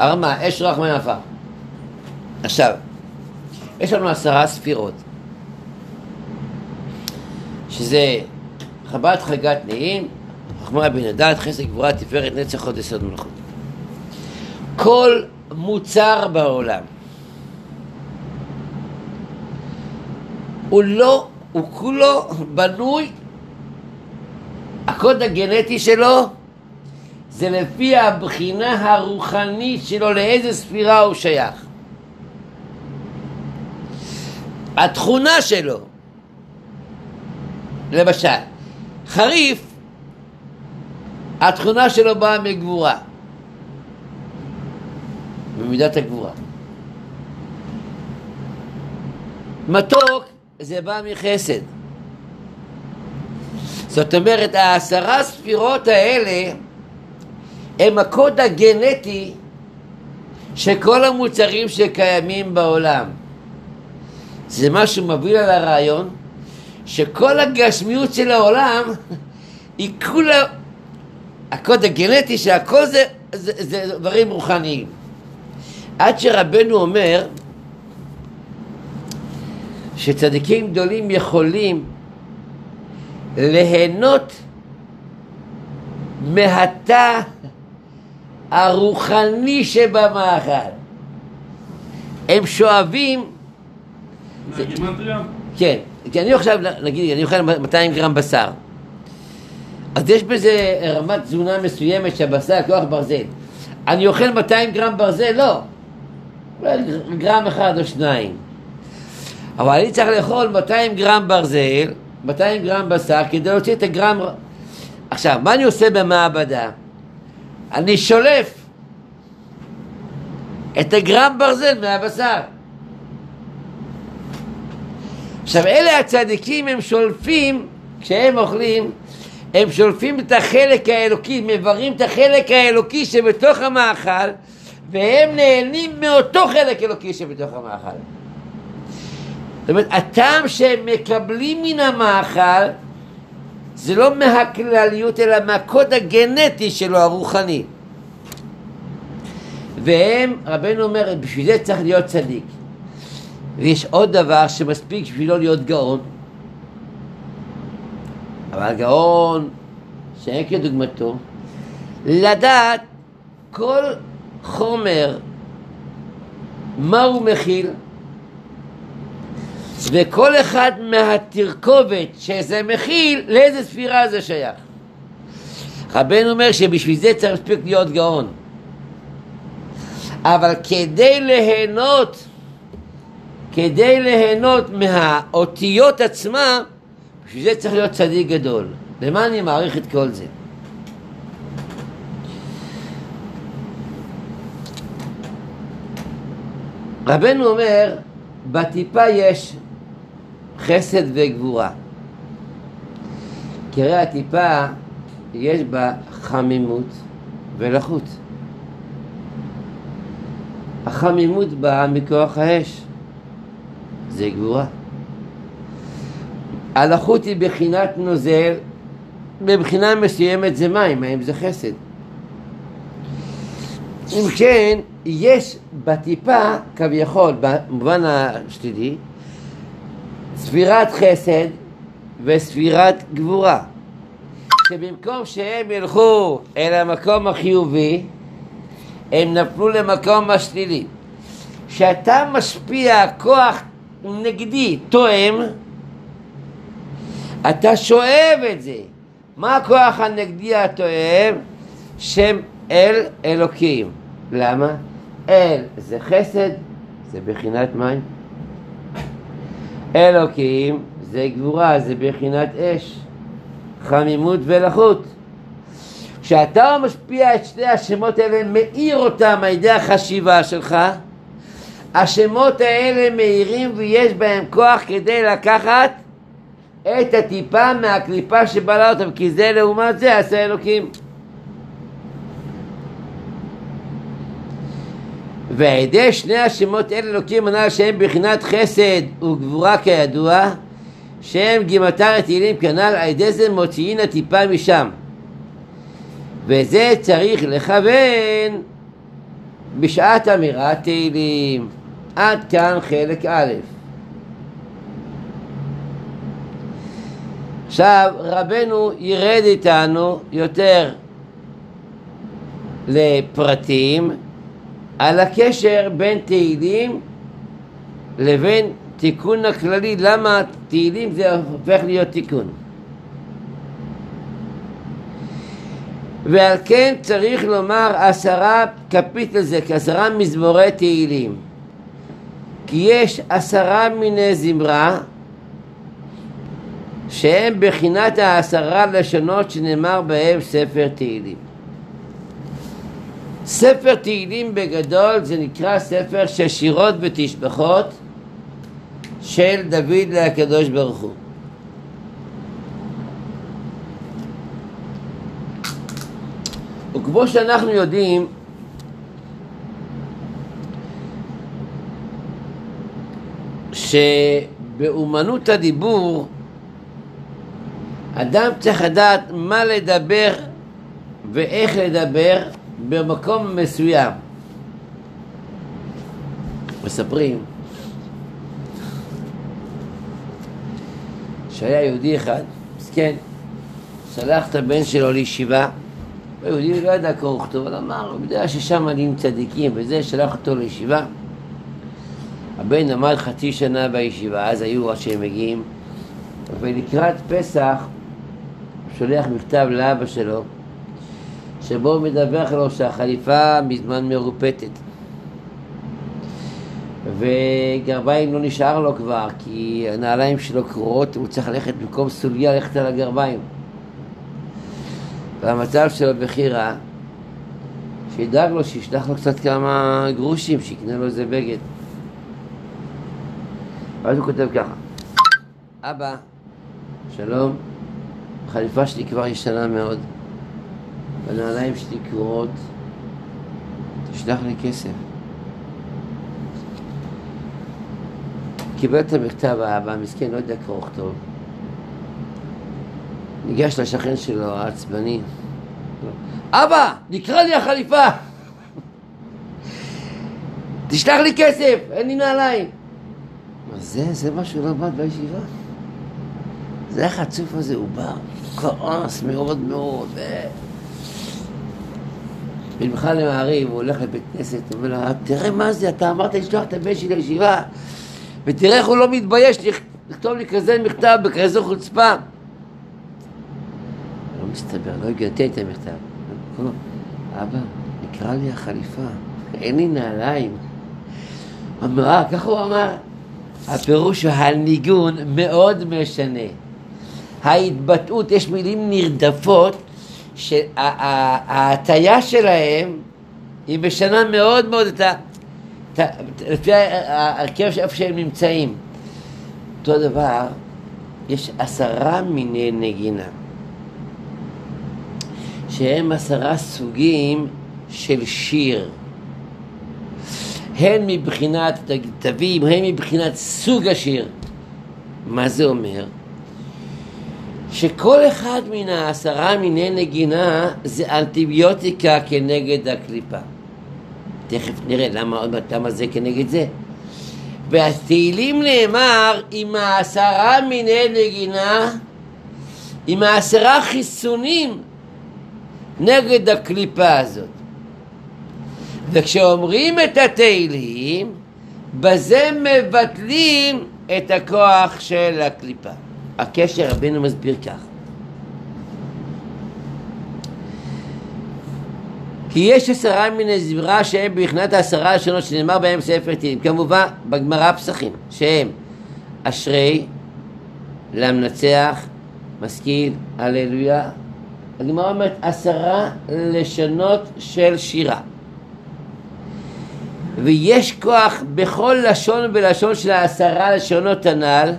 ארמה, אש רוח מים עפר. עכשיו, יש לנו עשרה ספירות, שזה חב"ד חגת נעים, חכמה בן הדת, חסד גבורה, תפארת נצח עוד יסוד מלכות. כל מוצר בעולם הוא לא, הוא כולו בנוי, הקוד הגנטי שלו זה לפי הבחינה הרוחנית שלו לאיזה ספירה הוא שייך. התכונה שלו, למשל, חריף, התכונה שלו באה מגבורה, במידת הגבורה. מתוק זה בא מחסד. זאת אומרת, העשרה ספירות האלה הם הקוד הגנטי של כל המוצרים שקיימים בעולם. זה מה שמוביל על הרעיון שכל הגשמיות של העולם היא כולה הקוד הגנטי שהכל זה, זה, זה דברים רוחניים. עד שרבנו אומר שצדיקים גדולים יכולים ליהנות מהתא הרוחני שבמאכל. הם שואבים מהגימטריה? כן, כי אני עכשיו, נגיד, אני אוכל 200 גרם בשר אז יש בזה רמת תזונה מסוימת שהבשר כוח ברזל אני אוכל 200 גרם ברזל? לא גרם אחד או שניים אבל אני צריך לאכול 200 גרם ברזל 200 גרם בשר כדי להוציא את הגרם עכשיו, מה אני עושה במעבדה? אני שולף את הגרם ברזל מהבשר עכשיו אלה הצדיקים הם שולפים, כשהם אוכלים, הם שולפים את החלק האלוקי, מברים את החלק האלוקי שבתוך המאכל והם נהנים מאותו חלק אלוקי שבתוך המאכל. זאת אומרת, הטעם שהם מקבלים מן המאכל זה לא מהכלליות אלא מהקוד הגנטי שלו, הרוחני. והם, רבנו אומר, בשביל זה צריך להיות צדיק. ויש עוד דבר שמספיק בשבילו להיות גאון. אבל גאון שאין כדוגמתו, לדעת כל חומר מה הוא מכיל וכל אחד מהתרכובת שזה מכיל, לאיזה ספירה זה שייך. רבנו אומר שבשביל זה צריך להספיק להיות גאון. אבל כדי ליהנות כדי ליהנות מהאותיות עצמה, בשביל זה צריך להיות צדיק גדול. למה אני מעריך את כל זה? רבנו אומר, בטיפה יש חסד וגבורה. כי הרי הטיפה יש בה חמימות ולחות. החמימות באה מכוח האש. זה גבורה. הלחות היא בחינת נוזל, בבחינה מסוימת זה מים, מים זה חסד. אם כן, יש בטיפה, כביכול, במובן השלילי, ספירת חסד וספירת גבורה. שבמקום שהם ילכו אל המקום החיובי, הם נפלו למקום השלילי. כשאתה משפיע כוח נגדי, תואם, אתה שואב את זה. מה הכוח הנגדי התואם? שם אל אלוקים. למה? אל זה חסד, זה בחינת מים. אלוקים זה גבורה, זה בחינת אש, חמימות ולחות. כשאתה משפיע את שני השמות האלה, מאיר אותם על ידי החשיבה שלך, השמות האלה מאירים ויש בהם כוח כדי לקחת את הטיפה מהקליפה שבעלה אותם, כי זה לעומת זה עשה אלוקים. ועל שני השמות אלה אלוקים ענה שהם בחינת חסד וגבורה כידוע שהם גימטר תהילים כנ"ל על ידי זה מוציאין הטיפה משם וזה צריך לכוון בשעת אמירת תהילים עד כאן חלק א' עכשיו רבנו ירד איתנו יותר לפרטים על הקשר בין תהילים לבין תיקון הכללי, למה תהילים זה הופך להיות תיקון. ועל כן צריך לומר עשרה קפיטל זה כעשרה מזמורי תהילים כי יש עשרה מיני זמרה שהם בחינת העשרה לשונות שנאמר בהם ספר תהילים ספר תהילים בגדול זה נקרא ספר של שירות ותשבחות של דוד לקדוש ברוך הוא. וכמו שאנחנו יודעים, שבאומנות הדיבור אדם צריך לדעת מה לדבר ואיך לדבר במקום מסוים. מספרים שהיה יהודי אחד, מסכן, שלח את הבן שלו לישיבה, היהודי לא ידע קרוא וכתוב, אבל אמר, הוא יודע ששם עלים צדיקים וזה, שלח אותו לישיבה. הבן עמד חצי שנה בישיבה, אז היו עד שהם מגיעים, ולקראת פסח הוא שולח מכתב לאבא שלו, שבו הוא מדווח לו שהחליפה מזמן מרופטת. וגרביים לא נשאר לו כבר, כי הנעליים שלו קרועות, הוא צריך ללכת במקום סוליה, ללכת על הגרביים. והמצב שלו בכי רע, שידאג לו, שישלח לו קצת כמה גרושים, שיקנה לו איזה בגד. ואז הוא כותב ככה: אבא, שלום, החליפה שלי כבר ישנה מאוד, והנעליים שלי קרועות, תשלח לי כסף. קיבל את המכתב האבא, מסכן, לא יודע קרוא וכתוב. ניגש לשכן שלו, העצבני. אבא, נקרא לי החליפה! תשלח לי כסף, אין לי נעליים. זה? זה מה שהוא למד בישיבה? זה החצוף הזה, הוא בא כועס מאוד מאוד. במיוחד למעריב, הוא הולך לבית כנסת, הוא אומר לה, תראה מה זה, אתה אמרת לשלוח את הבן שלי לישיבה, ותראה איך הוא לא מתבייש לכתוב לי כזה מכתב בכזו חוצפה. לא מסתבר, לא הגעתי את המכתב. אבא, נקרא לי החליפה, אין לי נעליים. אמר, אה, ככה הוא אמר. הפירוש הוא הניגון מאוד משנה. ההתבטאות, יש מילים נרדפות, שההטייה שלהם היא משנה מאוד מאוד את, ה, לפי ההרכב איפה שהם נמצאים. אותו דבר, יש עשרה מיני נגינה, שהם עשרה סוגים של שיר. הן מבחינת תווים, הן מבחינת סוג השיר. מה זה אומר? שכל אחד מן העשרה מיני נגינה זה אנטיביוטיקה כנגד הקליפה. תכף נראה למה למה זה כנגד זה. בתהילים נאמר עם העשרה מיני נגינה, עם העשרה חיסונים נגד הקליפה הזאת. וכשאומרים את התהילים, בזה מבטלים את הכוח של הקליפה. הקשר רבינו מסביר כך. כי יש עשרה מן זמרה שהם בבחינת העשרה השונות שנאמר בהם ספר תהילים. כמובן, בגמרא פסחים, שהם אשרי, למנצח, משכיל, הללויה. הגמרא אומרת עשרה לשונות של שירה. ויש כוח בכל לשון ולשון של העשרה לשונות הנ"ל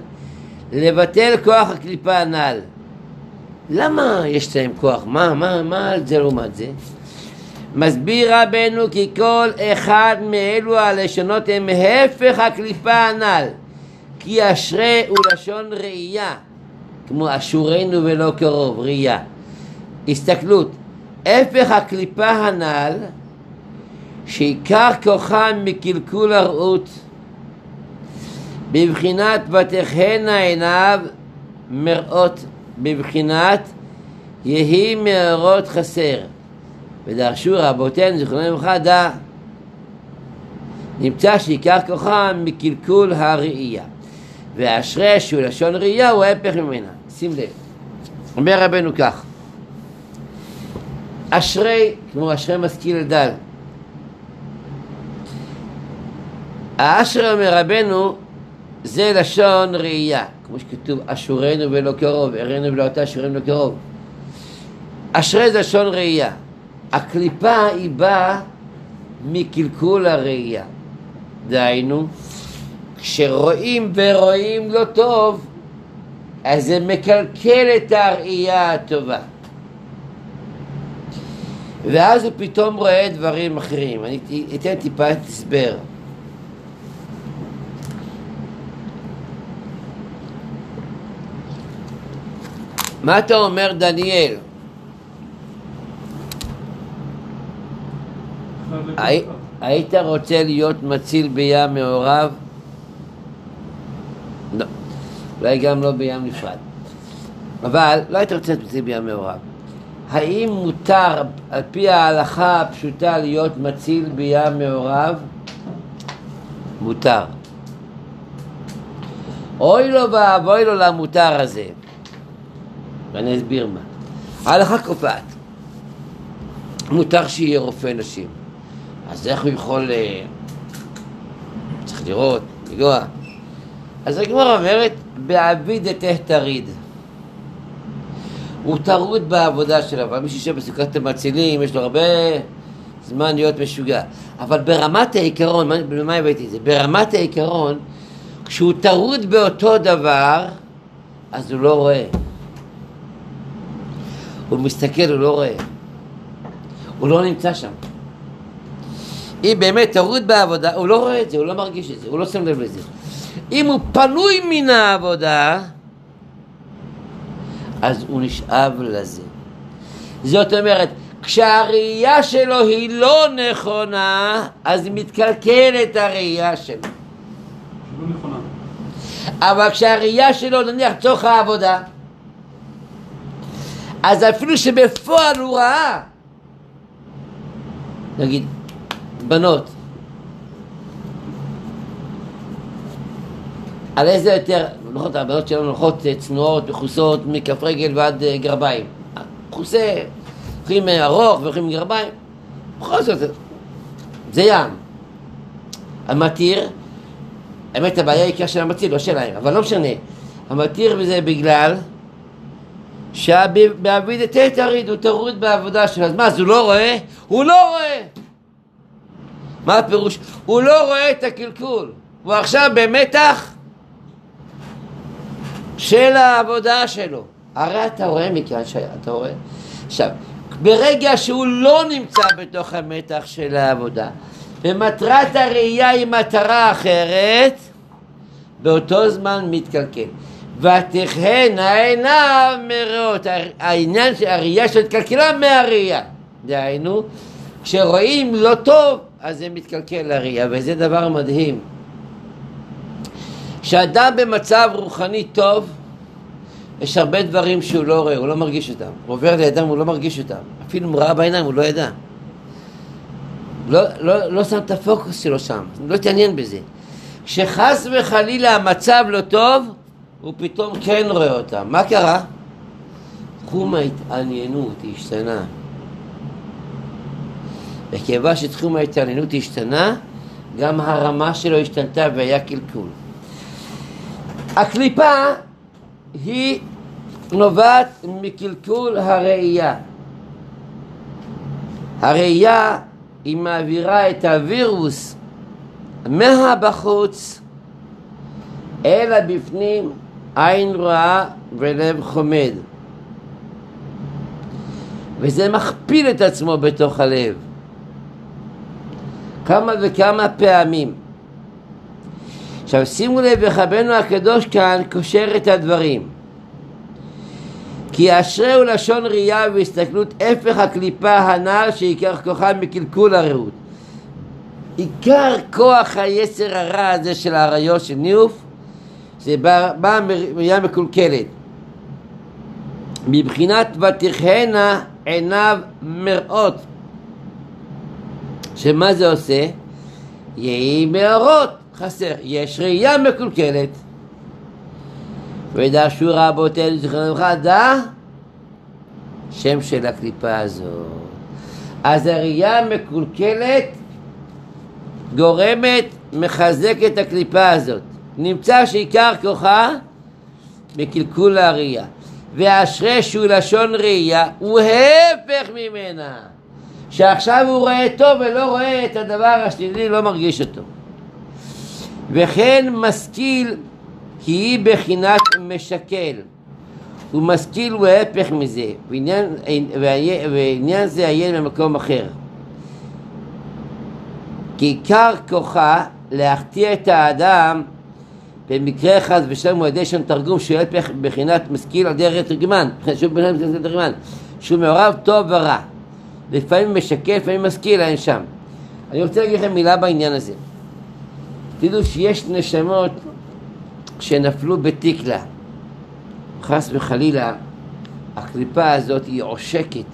לבטל כוח הקליפה הנ"ל. למה יש להם כוח? מה, מה, מה זה לעומת זה? מסביר רבנו כי כל אחד מאלו הלשונות הם הפך הקליפה הנ"ל כי אשרי הוא לשון ראייה כמו אשורנו ולא קרוב, ראייה הסתכלות הפך הקליפה הנ"ל שעיקר כוחם מקלקול הרעות. בבחינת ותחנה עיניו מראות בבחינת יהי מאורות חסר. ודרשו רבותינו זיכרונם לברכה דע נמצא שעיקר כוחם מקלקול הראייה. ואשרי שהוא לשון ראייה הוא ההפך ממנה. שים לב. אומר רבנו כך אשרי כמו אשרי משכיל דל האשרי אומר רבנו זה לשון ראייה כמו שכתוב אשורנו ולא קרוב ערנו ולא אתה אשורנו ולא קרוב אשרי זה לשון ראייה הקליפה היא באה מקלקול הראייה. דהיינו, כשרואים ורואים לא טוב, אז זה מקלקל את הראייה הטובה. ואז הוא פתאום רואה דברים אחרים. אני אתן טיפה הסבר. מה אתה אומר, דניאל? הי- היית רוצה להיות מציל בים מעורב? לא. אולי גם לא בים נפרד. אבל לא היית רוצה להיות מציל בים מעורב. האם מותר על פי ההלכה הפשוטה להיות מציל בים מעורב? מותר. אוי לו ואבוי לו למותר הזה. ואני אסביר מה. ההלכה קובעת. מותר שיהיה רופא נשים. אז איך הוא יכול... אה, צריך לראות, לנגוע. אז הגמרא אומרת, בעבידתיה טריד. הוא טרוד בעבודה שלו, אבל מי שיושב בסוכת המצילים, יש לו הרבה זמן להיות משוגע. אבל ברמת העיקרון, מה- במה הבאתי את זה? ברמת העיקרון, כשהוא טרוד באותו דבר, אז הוא לא רואה. הוא מסתכל, הוא לא רואה. הוא לא נמצא שם. אם באמת טרוד בעבודה, הוא לא רואה את זה, הוא לא מרגיש את זה, הוא לא שם לב לזה. אם הוא פנוי מן העבודה, אז הוא נשאב לזה. זאת אומרת, כשהראייה שלו היא לא נכונה, אז מתקלקלת הראייה שלו. אבל כשהראייה שלו נניח לצורך העבודה, אז אפילו שבפועל הוא ראה, נגיד, בנות, על איזה יותר, הולכות, הבנות שלנו הולכות אה, צנועות, מכוסות מכף רגל ועד אה, גרביים. מכוסה, הולכים אה, ארוך והולכים גרביים, בכל זאת, זה ים. המתיר, האמת הבעיה היא של המתיר, לא שלהם, אבל לא משנה. המתיר בזה בגלל שהבעביד את תריד, הוא טרוד בעבודה שלו. אז מה, אז הוא לא רואה? הוא לא רואה! מה הפירוש? הוא לא רואה את הקלקול, הוא עכשיו במתח של העבודה שלו. הרי אתה רואה מכאן שאתה רואה. עכשיו, ברגע שהוא לא נמצא בתוך המתח של העבודה, ומטרת הראייה היא מטרה אחרת, באותו זמן מתקלקל. ותכהנה עיניו מראות. העניין של הראייה של התקלקלה מהראייה. דהיינו, כשרואים לא טוב, אז זה מתקלקל לראייה, וזה דבר מדהים. כשאדם במצב רוחני טוב, יש הרבה דברים שהוא לא רואה, הוא לא מרגיש אותם. הוא עובר לידם, הוא לא מרגיש אותם. אפילו אם הוא ראה בעיניים, הוא לא ידע. לא, לא, לא שם את הפוקוס שלו שם, לא התעניין בזה. כשחס וחלילה המצב לא טוב, הוא פתאום כן רואה אותם. מה קרה? תחום ההתעניינות השתנה. וכיוון שתחום ההתעניינות השתנה, גם הרמה שלו השתנתה והיה קלקול. הקליפה היא נובעת מקלקול הראייה. הראייה היא מעבירה את הווירוס מהבחוץ אל הבפנים, עין רואה ולב חומד. וזה מכפיל את עצמו בתוך הלב. כמה וכמה פעמים. עכשיו שימו לב, וחבנו הקדוש כאן קושר את הדברים. כי אשרי הוא לשון ראייה והסתכלות הפך הקליפה הנ"ל שעיקר כוחה מקלקול הרעות. עיקר כוח היצר הרע הזה של האריות של ניאוף זה בא, בא מראייה מקולקלת. מבחינת ותכהנה עיניו מראות שמה זה עושה? יהי מאורות חסר, יש ראייה מקולקלת ודרשו רבותינו זכרנו לברכה, דע שם של הקליפה הזאת. אז הראייה המקולקלת גורמת, מחזקת את הקליפה הזאת. נמצא שעיקר כוחה בקלקול הראייה. ואשרי שהוא לשון ראייה, הוא הפך ממנה. שעכשיו הוא רואה טוב ולא רואה את הדבר השלילי, לא מרגיש אותו. וכן משכיל כי היא בחינת משקל. הוא משכיל הוא ההפך מזה, ועניין, ועניין זה עיין במקום אחר. כי עיקר כוחה להחטיא את האדם במקרה אחד הוא ידי שם תרגום שהוא ההפך בחינת משכיל על דרך תרגמן, שהוא בחינת תרגמן, שהוא מעורב טוב ורע. לפעמים משקף, לפעמים משכיל, אין שם. אני רוצה להגיד לכם מילה בעניין הזה. תדעו שיש נשמות שנפלו בתקלה. חס וחלילה, הקליפה הזאת היא עושקת.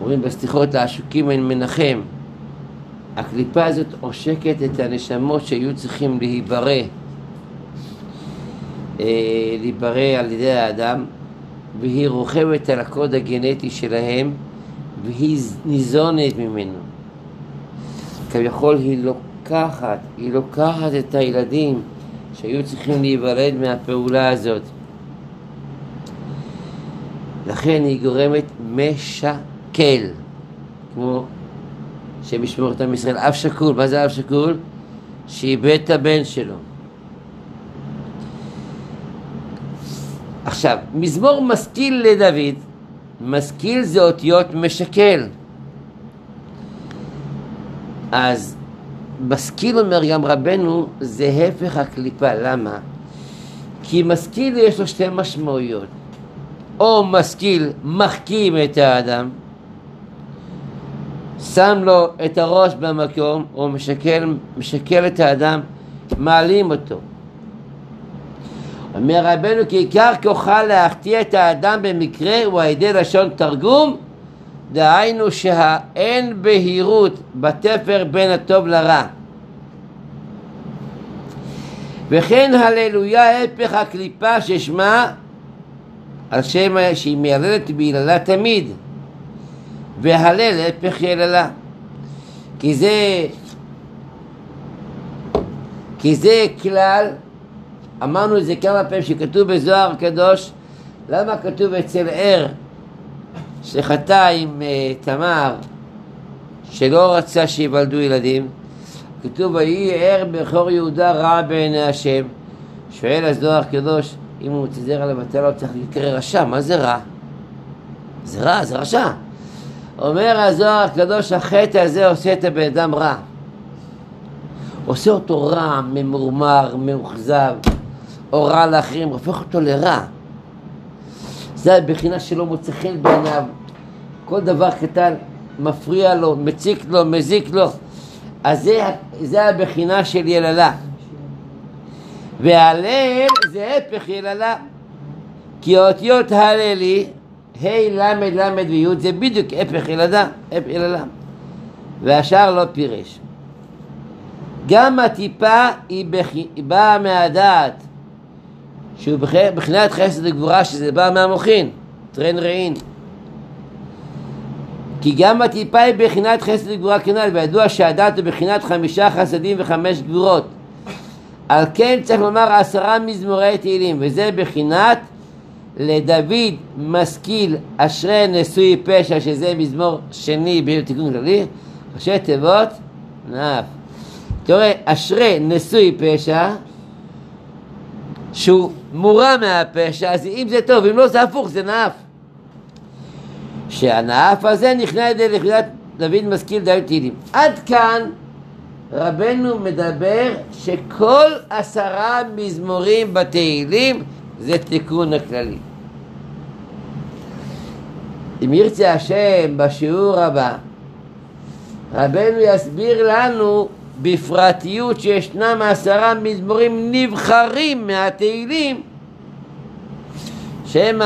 אומרים בסליחות לעשוקים אין מנחם. הקליפה הזאת עושקת את הנשמות שהיו צריכים להיברא, אה, להיברא על ידי האדם, והיא רוכבת על הקוד הגנטי שלהם, והיא ניזונת ממנו. כביכול היא לוקחת, היא לוקחת את הילדים שהיו צריכים להיוולד מהפעולה הזאת. לכן היא גורמת משקל, כמו שמשמורת עם ישראל, אב שכול, מה זה אב שכול? שאיבד את הבן שלו. עכשיו, מזמור משכיל לדוד, משכיל זה אותיות משקל. אז משכיל אומר גם רבנו, זה הפך הקליפה, למה? כי משכיל יש לו שתי משמעויות. או משכיל מחכים את האדם, שם לו את הראש במקום, או משקל, משקל את האדם, מעלים אותו. אומר רבנו כי עיקר כוחה להחטיא את האדם במקרה הוא על ידי לשון תרגום דהיינו שהאין בהירות בתפר בין הטוב לרע וכן הללויה הפך הקליפה ששמה על שם שהיא מיילדת ביללה תמיד והלל הפך יללה כי זה כי זה כלל אמרנו את זה כמה פעמים שכתוב בזוהר הקדוש למה כתוב אצל ער שחטא עם uh, תמר שלא רצה שיוולדו ילדים, כתוב ויהי ער בכור יהודה רע בעיני השם. שואל הזוהר הקדוש, אם הוא מצטער על הבטלה הוא צריך להיקרא רשע, מה זה רע? זה רע, זה רשע. אומר הזוהר הקדוש, החטא הזה עושה את הבן אדם רע. עושה אותו רע, ממורמר, מאוכזב, או רע לאחרים, הופך אותו לרע. זה הבחינה שלא מוצא חן בעיניו. כל דבר קטן מפריע לו, מציק לו, מזיק לו. אז זה, זה הבחינה של יללה. והלל זה הפך יללה. כי האותיות הללי, ה' ל' ל' וי' זה בדיוק הפך ילדה, הפך יללה. והשאר לא פירש. גם הטיפה היא, בח... היא באה מהדעת, שהוא בחינת חסד וגבורה, שזה בא מהמוחין, טרן רעין. כי גם הטיפה היא בחינת חסד וגבורה כנ"ל, וידוע שהדת הוא בחינת חמישה חסדים וחמש גבורות. על כן צריך לומר עשרה מזמורי תהילים, וזה בחינת לדוד משכיל אשרי נשוי פשע, שזה מזמור שני בתיקון כללי, ראשי תיבות, נאף. תראה, אשרי נשוי פשע, שהוא מורם מהפשע, אז אם זה טוב, אם לא זה הפוך, זה נאף. שהנאף הזה נכנע ידי לכבודת דוד משכיל דוד תהילים. עד כאן רבנו מדבר שכל עשרה מזמורים בתהילים זה תיקון הכללי. אם ירצה השם בשיעור הבא, רבנו יסביר לנו בפרטיות שישנם עשרה מזמורים נבחרים מהתהילים שהם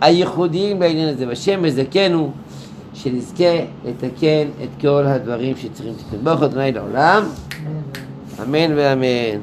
הייחודיים בעניין הזה, והשם מזכנו שנזכה לתקן את כל הדברים שצריכים לתקן. ברוך אדוני לעולם, אמן ואמן.